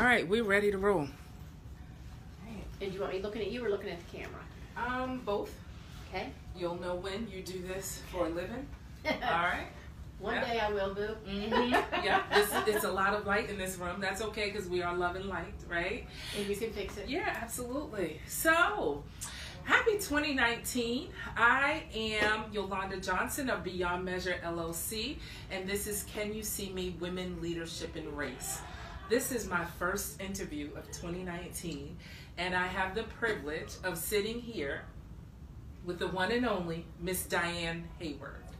All right, we're ready to roll. And you want me looking at you or looking at the camera? Um, both. Okay. You'll know when you do this for a living. All right. One Yeah. day I will, boo. Mm-hmm. yeah, this, it's a lot of light in this room. That's okay because we are loving light, right? And you can fix it. Yeah, absolutely. So, happy 2019. I am Yolanda Johnson of Beyond Measure LLC, and this is Can You See Me Women Leadership in Race. This is my first interview of 2019, and I have the privilege of sitting here with the one and only Miss Diane Haworth.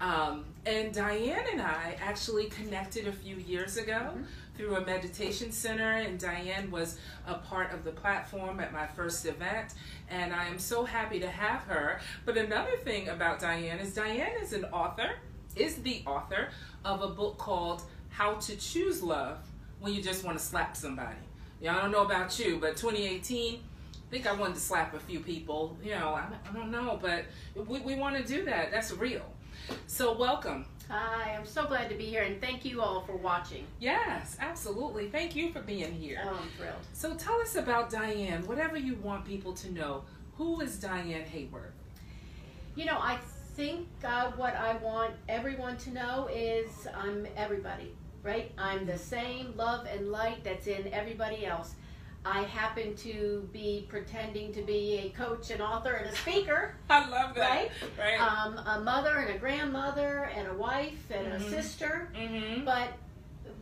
Um, and Diane and I actually connected a few years ago through a meditation center, and Diane was a part of the platform at my first event, and I am so happy to have her. But another thing about Diane is Diane is an author, is the author of a book called How to Choose Love When You Just Want to Slap Somebody. Yeah, I don't know about you, but 2018. I think I wanted to slap a few people. You know, I, I don't know, but we, we want to do that. That's real. So, welcome. Hi, I'm so glad to be here and thank you all for watching. Yes, absolutely. Thank you for being here. Oh, I'm thrilled. So, tell us about Diane, whatever you want people to know. Who is Diane Haworth? You know, I think uh, what I want everyone to know is I'm everybody, right? I'm the same love and light that's in everybody else. I happen to be pretending to be a coach, an author, and a speaker. I love that. Right? Right. Um, a mother and a grandmother and a wife and Mhm. a sister. mm-hmm. But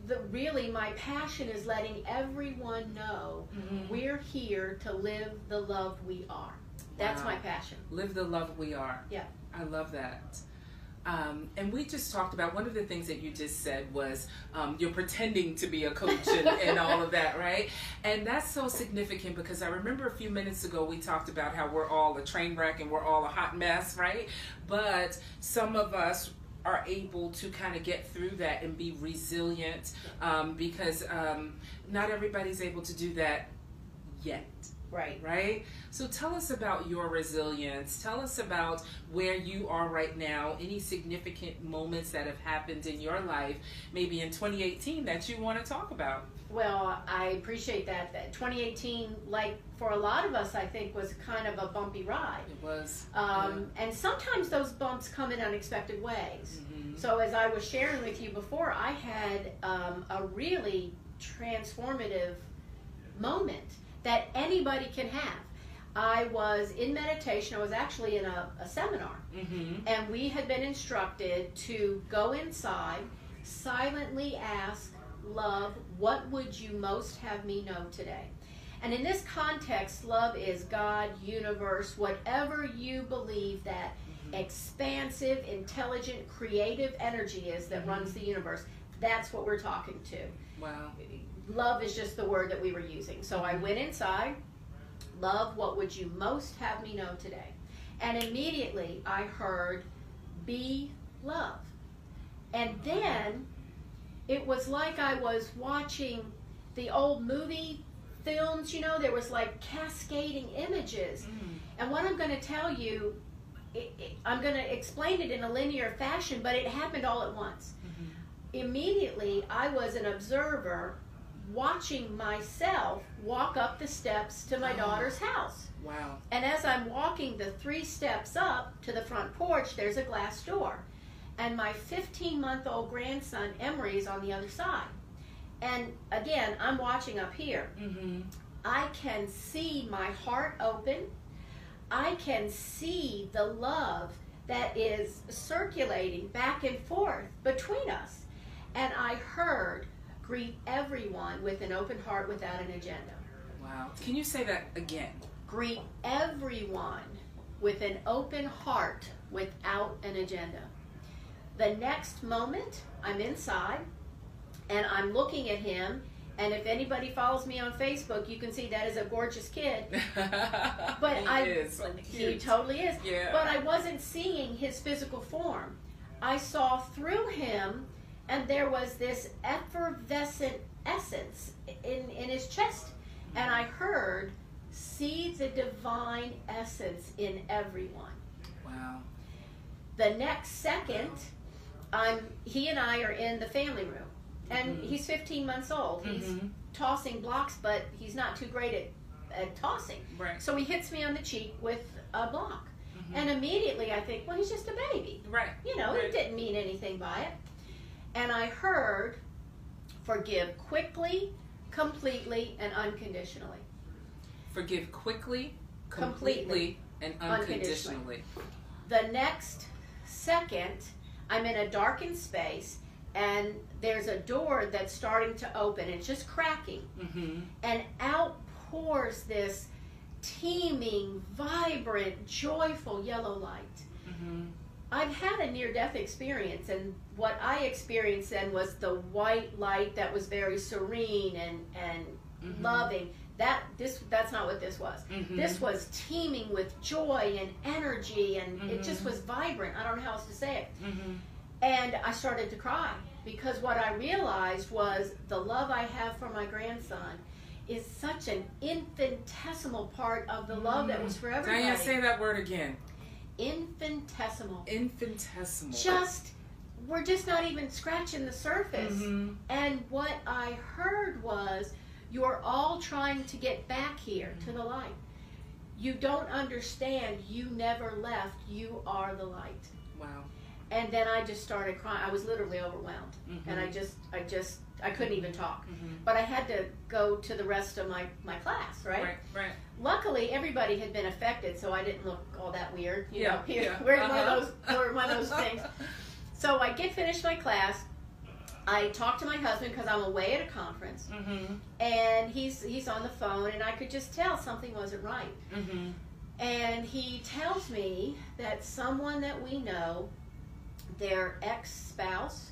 the, really, my passion is letting everyone know Mhm. we're here to live the love we are. That's Wow. my passion. Live the love we are. Yeah. I love that. Um, and we just talked about one of the things that you just said was um, you're pretending to be a coach and, and all of that, right? And that's so significant because I remember a few minutes ago we talked about how we're all a train wreck and we're all a hot mess, right? But some of us are able to kind of get through that and be resilient um, because um, not everybody's able to do that yet Right. right? So tell us about your resilience. Tell us about where you are right now, any significant moments that have happened in your life, maybe in 2018 that you want to talk about. Well, I appreciate that. That 2018, like for a lot of us, I think was kind of a bumpy ride. It was. Um, and sometimes those bumps come in unexpected ways. Mhm. So, as I was sharing with you before, I had um, a really transformative moment that anybody can have. I was in meditation, I was actually in a, a seminar, Mhm. and we had been instructed to go inside, silently ask, Love, what would you most have me know today? And in this context, love is God, universe, whatever you believe that expansive, intelligent, creative energy is that runs the universe. That's what we're talking to. Wow. Love is just the word that we were using. So I went inside. Love, what would you most have me know today? And immediately I heard, be love. And then it was like I was watching the old movie films, you know, there was like cascading images. Mm. And what I'm going to tell you, it, it, I'm going to explain it in a linear fashion, but it happened all at once. Immediately, I was an observer watching myself walk up the steps to my Oh. daughter's house. Wow. And as I'm walking the three steps up to the front porch, there's a glass door. And my 15 month old grandson, Emery, is on the other side. And again, I'm watching up here. Mm-hmm. I can see my heart open. I can see the love that is circulating back and forth between us. And I heard, greet everyone with an open heart without an agenda. Wow. Can you say that again? Greet everyone with an open heart without an agenda. The next moment, I'm inside and I'm looking at him. And if anybody follows me on Facebook, you can see that is a gorgeous kid. but I- is. He Cute. totally is. Yeah. But I wasn't seeing his physical form. I saw through him, and there was this effervescent essence in, in his chest. And I heard, see the divine essence in everyone. Wow. The next second, I'm he and I are in the family room, and Mhm. he's 15 months old. He's Mhm. tossing blocks, but he's not too great at, at tossing. Right. So he hits me on the cheek with a block. Mhm. And immediately I think, well, he's just a baby. right. You know, Right. it didn't mean anything by it. And I heard, forgive quickly, completely, and unconditionally. Forgive quickly, Completely. completely, and unconditionally. The next second, I'm in a darkened space, and there's a door that's starting to open. It's just cracking. Mm-hmm. and out pours this teeming, vibrant, joyful yellow light. Mm-hmm. I've had a near death experience, and what I experienced then was the white light that was very serene and, and Mhm. loving. That this that's not what this was. Mhm. This was teeming with joy and energy, and it just Mhm. was vibrant. I don't know how else to say it. Mm-hmm. And I started to cry because what I realized was the love I have for my grandson is such an infinitesimal part of the love that was for everybody. Diane, say that word again. Infinitesimal. Infinitesimal. Just we're just not even scratching the surface. Mm-hmm. And what I heard was you're all trying to get back here to the light. You don't understand you never left. You are the light. Wow. And then I just started crying. I was literally overwhelmed. Mm-hmm. and I just, I just, I couldn't even talk. Mm-hmm. But I had to go to the rest of my my class, right? Right. Right. Luckily, everybody had been affected, so I didn't look all that weird. You Yeah, know, here, yeah. we're one Uh-huh. of those, we're one of those things. So I get finished my class. I talk to my husband because I'm away at a conference, Mm-hmm. and he's he's on the phone, and I could just tell something wasn't right. Mm-hmm. And he tells me that someone that we know, their ex spouse,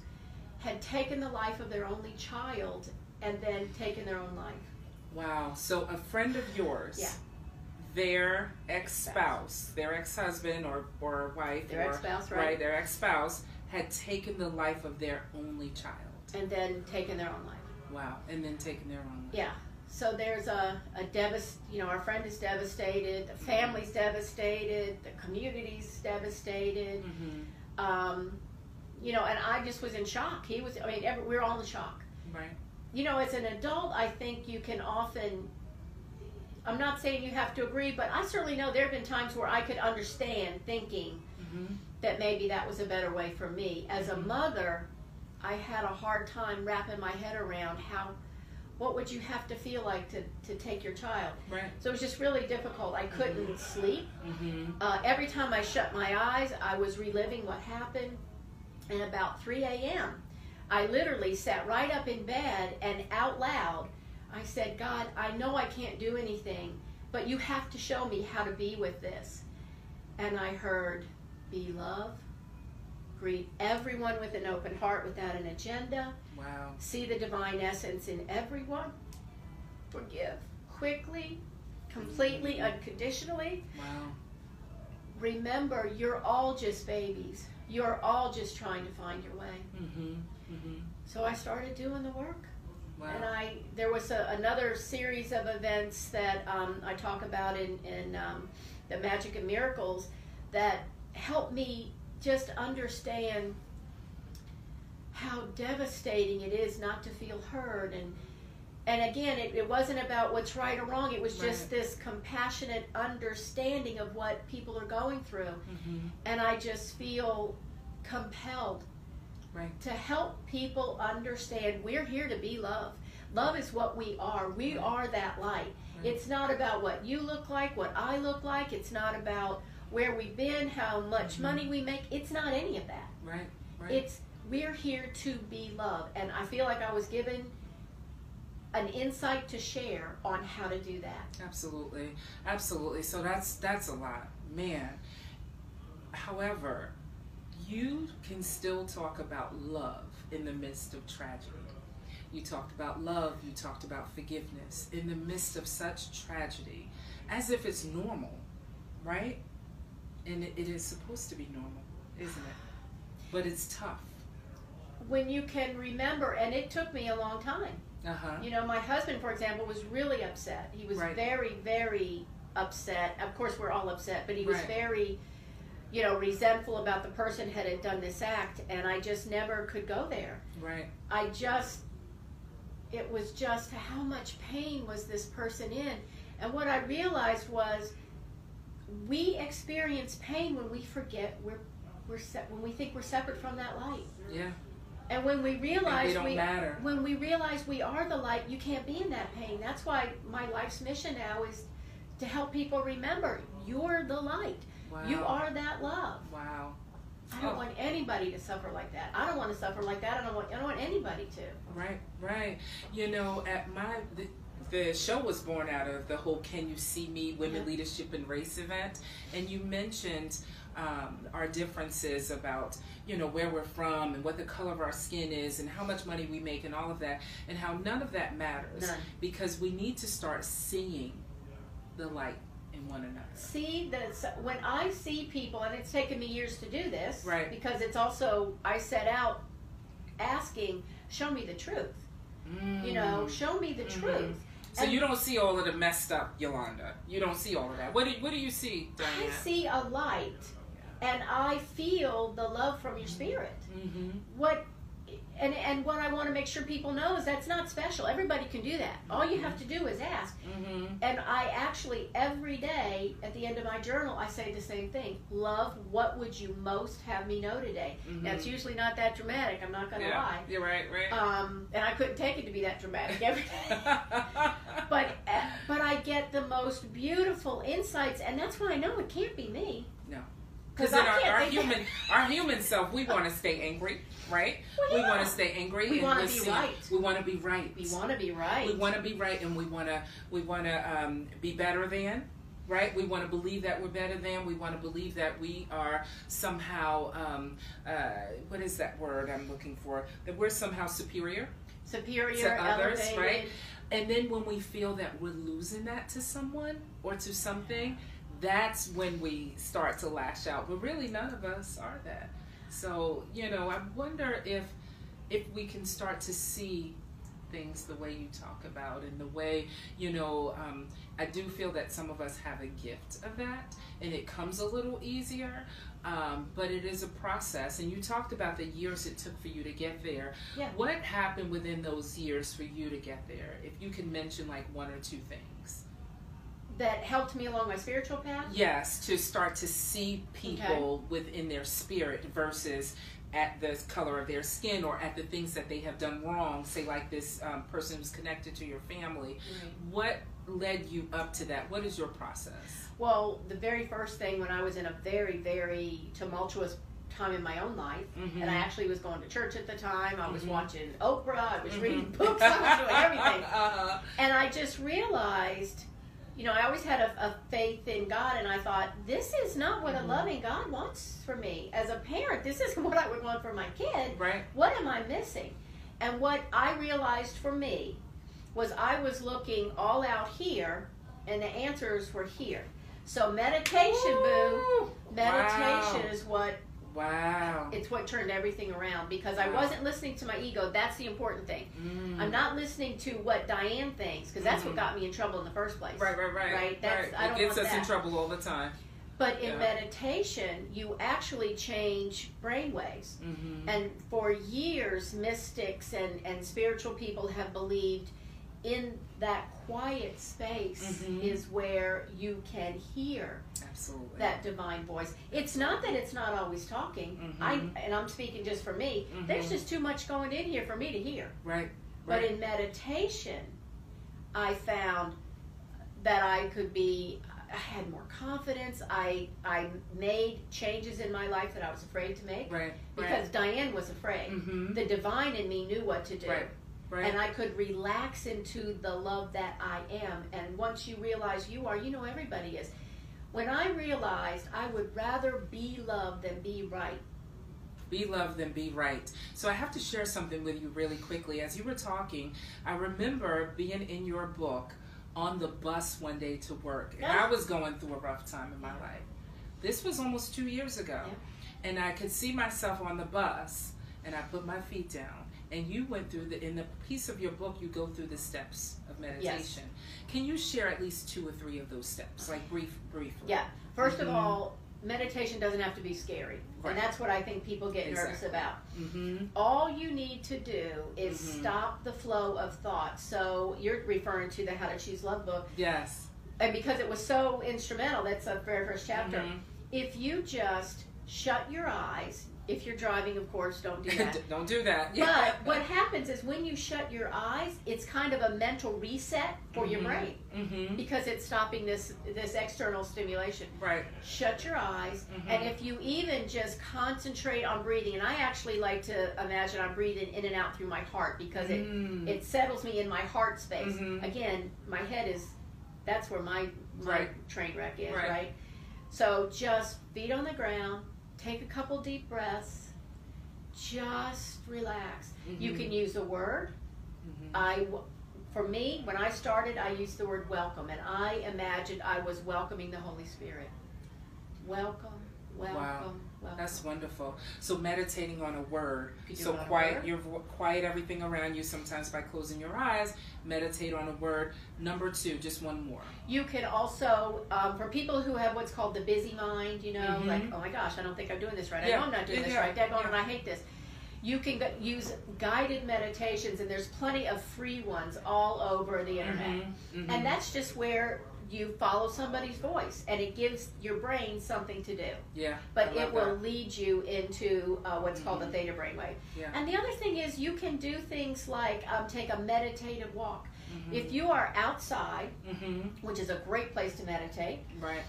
taken the life of their only child and then taken their own life. Wow. So a friend of yours, Yeah. their ex-spouse, their ex-husband or or wife, Their or, ex-spouse, right. their ex-spouse had taken the life of their only child. And then taken their own life. Wow. And then taken their own life. Yeah. So there's a, a devast you know, our friend is devastated, the family's devastated, the community's devastated. Mm-hmm. Um, you know, and I just was in shock. He was, I mean, every, we were all in shock. Right. you know, as an adult, I think you can often. I'm not saying you have to agree, but I certainly know there have been times where I could understand thinking Mm-hmm. that maybe that was a better way for me. As a mother, I had a hard time wrapping my head around how, what would you have to feel like to, to take your child? Right. So it was just really difficult. I couldn't sleep. Mm-hmm. Uh, every time I shut my eyes, I was reliving what happened. And about 3 a.m., I literally sat right up in bed and out loud, I said, God, I know I can't do anything, but you have to show me how to be with this. And I heard, be love, greet everyone with an open heart without an agenda, Wow. see the divine essence in everyone, forgive quickly, completely, mm. unconditionally. Wow. remember you're all just babies you're all just trying to find your way Mm-hmm. Mm-hmm. so i started doing the work Wow. and i there was a, another series of events that um, i talk about in, in um, the magic and miracles that helped me just understand how devastating it is not to feel heard and and again it, it wasn't about what's right or wrong it was just Right. this compassionate understanding of what people are going through Mm-hmm. and i just feel compelled Right. to help people understand we're here to be love love is what we are we Right. are that light it's not about what you look like what i look like it's not about where we've been how much Mhm. money we make it's not any of that Right. Right. it's we're here to be love and i feel like i was given an insight to share on how to do that Absolutely, absolutely. So that's that's a lot, man. However, you can still talk about love in the midst of tragedy. You talked about love. You talked about forgiveness in the midst of such tragedy, as if it's normal, right? And it, it is supposed to be normal, isn't it? But it's tough. when you can remember and it took me a long time Uh huh. You know, my husband, for example, was really upset. He was Right. very, very upset. Of course, we're all upset, but he was Right. very, you know, resentful about the person had had done this act, and I just never could go there. Right. I just, it was just how much pain was this person in. And what I realized was we experience pain when we forget we're we're se- when we think we're separate from that light. Yeah. And when we realize we matter. when we realize we are the light, you can't be in that pain. That's why my life's mission now is to help people remember you're the light. Wow. You are that love. Wow. I don't Oh. want anybody to suffer like that. I don't want to suffer like that. I don't want I don't want anybody to. Right, right. You know, at my the, the show was born out of the whole "Can You See Me?" Women Yeah. Leadership and Race event, and you mentioned um, our differences about you know where we're from and what the color of our skin is and how much money we make and all of that, and how none of that matters None. because we need to start seeing the light in one another. See that when I see people, and it's taken me years to do this, Right. Because it's also I set out asking, show me the truth. You know, Mm. show me the Mhm. truth. So you don't see all of the messed up, Yolanda. You don't see all of that. What do What do you see, I Diane? see a light, and I feel the love from your spirit. Mm-hmm. What and and what I want to make sure people know is that's not special. Everybody can do that. All you have to do is ask. Mm-hmm. And I actually every day at the end of my journal I say the same thing. Love, what would you most have me know today? Mhm. Now it's usually not that dramatic. I'm not going to yeah, lie. You're right, right. Um, and I couldn't take it to be that dramatic every day. but uh, but I get the most beautiful insights, and that's why I know it can't be me. No. Because in our, our human our human self, we want to stay angry, right? Well, We want to stay angry. We wanna be seeing- right. We want to be right. We want to be right. We want to be right, and we want to we want to um, be better than. Right, we want to believe that we're better than. We want to believe that we are somehow. Um, uh, what is that word I'm looking for? That we're somehow superior. superior, to others, elevated. right? And then when we feel that we're losing that to someone or to something, that's when we start to lash out. But really, none of us are that. So you know, I wonder if if we can start to see things the way you talk about and the way you know um, i do feel that some of us have a gift of that and it comes a little easier um, but it is a process and you talked about the years it took for you to get there Yeah. what happened within those years for you to get there if you can mention like one or two things that helped me along my spiritual path. yes to start to see people within their spirit versus at the color of their skin or at the things that they have done wrong say like this um, person who's connected to your family what led you up to that what is your process Well, the very first thing when I was in a very, very tumultuous time in my own life, Mhm. and I actually was going to church at the time. I was Mhm. watching Oprah. I was reading books. I was doing everything. uh, And I just realized, you know, I always had a, a faith in God, and I thought, this is not what Mhm. a loving God wants for me. As a parent, this isn't what I would want for my kid. right What am I missing? And what I realized for me was I was looking all out here, and the answers were here. So meditation, boo. Meditation wow. is what wow it's what turned everything around because I wasn't listening to my ego. That's the important thing. Mm. I'm not listening to what Diane thinks because that's Mhm. what got me in trouble in the first place. right right right Right, that's- right. I don't it gets us in trouble all the time But in Yeah. meditation, you actually change brainwaves. mm-hmm. And for years, mystics and, and spiritual people have believed in that quiet space Mhm. is where you can hear absolutely that divine voice. It's not that it's not always talking. Mhm. I and I'm speaking just for me. There's Mhm. just too much going in here for me to hear. right But right in meditation, I found that I could be I had more confidence. I I made changes in my life that I was afraid to make right because Diane was afraid. mm-hmm. The divine in me knew what to do. Right. Right And I could relax into the love that I am. And once you realize you are, you know everybody is. When I realized I would rather be loved than be right. Be loved than be right. So I have to share something with you really quickly. As you were talking, I remember being in your book on the bus one day to work. And I was going through a rough time in my life. This was almost two years ago. And I could see myself on the bus and I put my feet down. And you went through the in the piece of your book you go through the steps of meditation. Yes. Can you share at least two or three of those steps? Like brief briefly. Yeah. 1st Mhm. of all, meditation doesn't have to be scary. Right. And that's what I think people get nervous about. Mm-hmm. All you need to do is Mhm. stop the flow of thought. So you're referring to the How to Choose Love book. Yes. And because it was so instrumental, that's the very first chapter. Mhm. If you just shut your eyes, if you're driving, of course, don't do that. Don't do that. Yeah. But what happens is when you shut your eyes, it's kind of a mental reset for your Mhm. brain Mm-hmm. because it's stopping this this external stimulation. Right. Shut your eyes, Mhm. and if you even just concentrate on breathing, and I actually like to imagine I'm breathing in and out through my heart because it Mm. it settles me in my heart space. Mhm. Again, my head is that's where my my Right. train wreck is, Right. right. So just feet on the ground, take a couple deep breaths, just relax. You Mhm. can use a word. Mhm. I for me, when I started, I used the word welcome, and I imagined I was welcoming the Holy Spirit. Welcome, welcome, welcome. That's wonderful. So meditating on a word. So it on a quiet your quiet everything around you sometimes by closing your eyes. Meditate on a word. Number two, just one more. You can also, um, for people who have what's called the busy mind, you know, Mhm. like, oh my gosh, I don't think I'm doing this right. I know I'm not doing Yeah, this yeah. right. Daggone Yeah. it, I hate this. You can go, use guided meditations, and there's plenty of free ones all over the internet. Mhm. Mhm. And that's just where you follow somebody's voice, and it gives your brain something to do. yeah. But it will that. lead you into uh, what's called the Mhm. theta brainwave. Yeah. And the other thing is, you can do things like um, take a meditative walk. Mhm. If you are outside, Mhm. which is a great place to meditate, Right.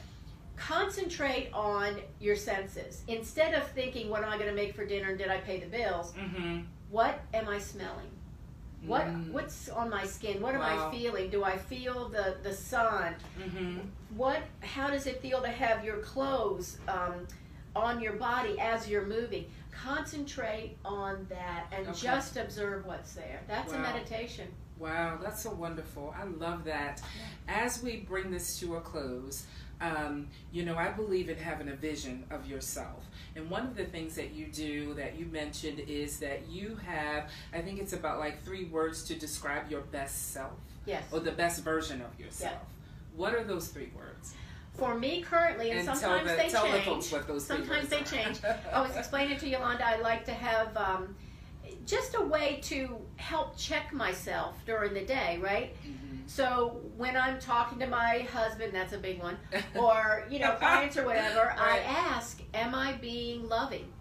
concentrate on your senses. Instead of thinking, what am I going to make for dinner and did I pay the bills? Mhm. What am I smelling? What Mm. what's on my skin? What am Wow. I feeling? Do I feel the the sun? Mhm. What how does it feel to have your clothes um, on your body as you're moving? Concentrate on that and Okay. just observe what's there. That's a meditation. Wow, that's so wonderful. I love that. As we bring this to a close, um, you know, I believe in having a vision of yourself. And one of the things that you do that you mentioned is that you have, I think it's about like three words to describe your best self Yes. or the best version of yourself. What are those three words? For me currently, and, tell sometimes the, they tell the change. folks what those three Sometimes they change. I was explaining to Yolanda, I like to have um, just a way to help check myself during the day, right? Mhm. So when I'm talking to my husband, that's a big one, or you know clients or whatever, I ask, "Am I being loving?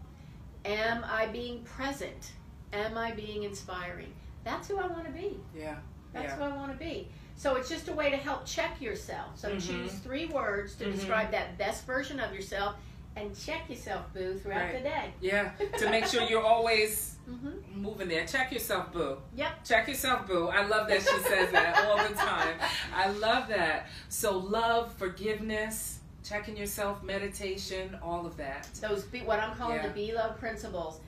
Am I being present? Am I being inspiring?" That's who I want to be. yeah. That's yeah. who I want to be. So it's just a way to help check yourself. So Mhm. choose three words to Mhm. describe that best version of yourself, and check yourself, boo, throughout Right. the day. Yeah. To make sure you're always hmm moving there. Check yourself, boo. Yep. Check yourself, boo. I love that she says that all the time. I love that. So, love, forgiveness, checking yourself, meditation, all of that. Those be, what I'm calling Yeah. the be love principles.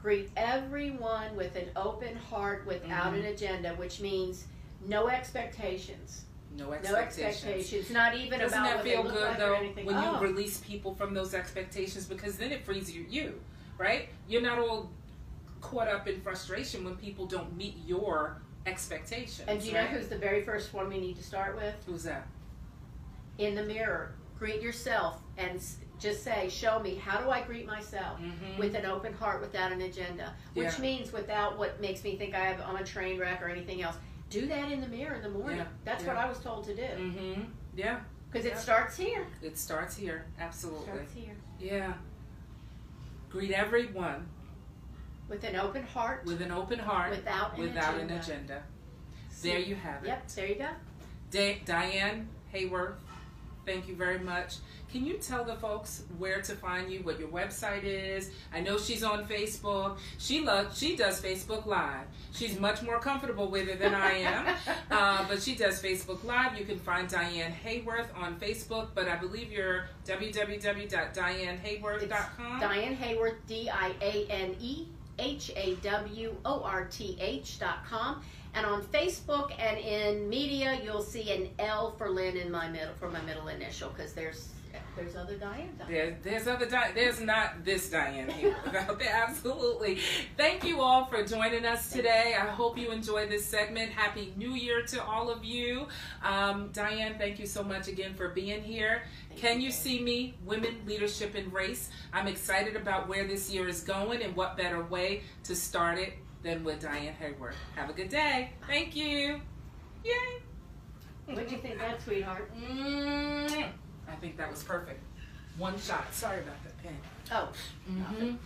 Greet everyone with an open heart, without Mhm. an agenda, which means no expectations. No No expectations. expectations. Not even Doesn't about that feel good like though when oh. you release people from those expectations because then it frees you, you, right? You're not all caught up in frustration when people don't meet your expectations. and do you know who's the very first one we need to start with? who's that? in the mirror, greet yourself and just say, Show me, how do I greet myself? Mhm. With an open heart, without an agenda. Which Yeah. means without what makes me think I have, I'm a train wreck or anything else. Do that in the mirror in the morning. Yeah, That's yeah. what I was told to do. Mm-hmm. Yeah, Because it starts here. it starts here. Absolutely. Starts here. Yeah. Greet everyone With an open heart, with an open heart, without an without agenda. an agenda. There you have it. Yep, there you go. Da- Diane Haworth, thank you very much. Can you tell the folks where to find you, what your website is? I know she's on Facebook. She loves, she does Facebook Live. She's much more comfortable with it than I am, uh, but she does Facebook Live. You can find Diane Haworth on Facebook, but I believe you're www.dianehaworth.com. Diane Haworth, D I A N E H A W O R T H dot com. And on Facebook and in media, you'll see an L for Lynn in my middle for my middle initial because there's there's other Diane. There, there's other Di- there's not this Diane here. Absolutely. Thank you all for joining us today. I hope you enjoyed this segment. Happy New Year to all of you. Um, Diane, thank you so much again for being here. Thank Can you. you see me? Women, leadership, and race. I'm excited about where this year is going, and what better way to start it than with Diane Haworth. Have a good day. Thank you. Yay. What do you think, that sweetheart? Mm, I think that was perfect. One shot. Sorry about that pen. Oh, Mm-hmm.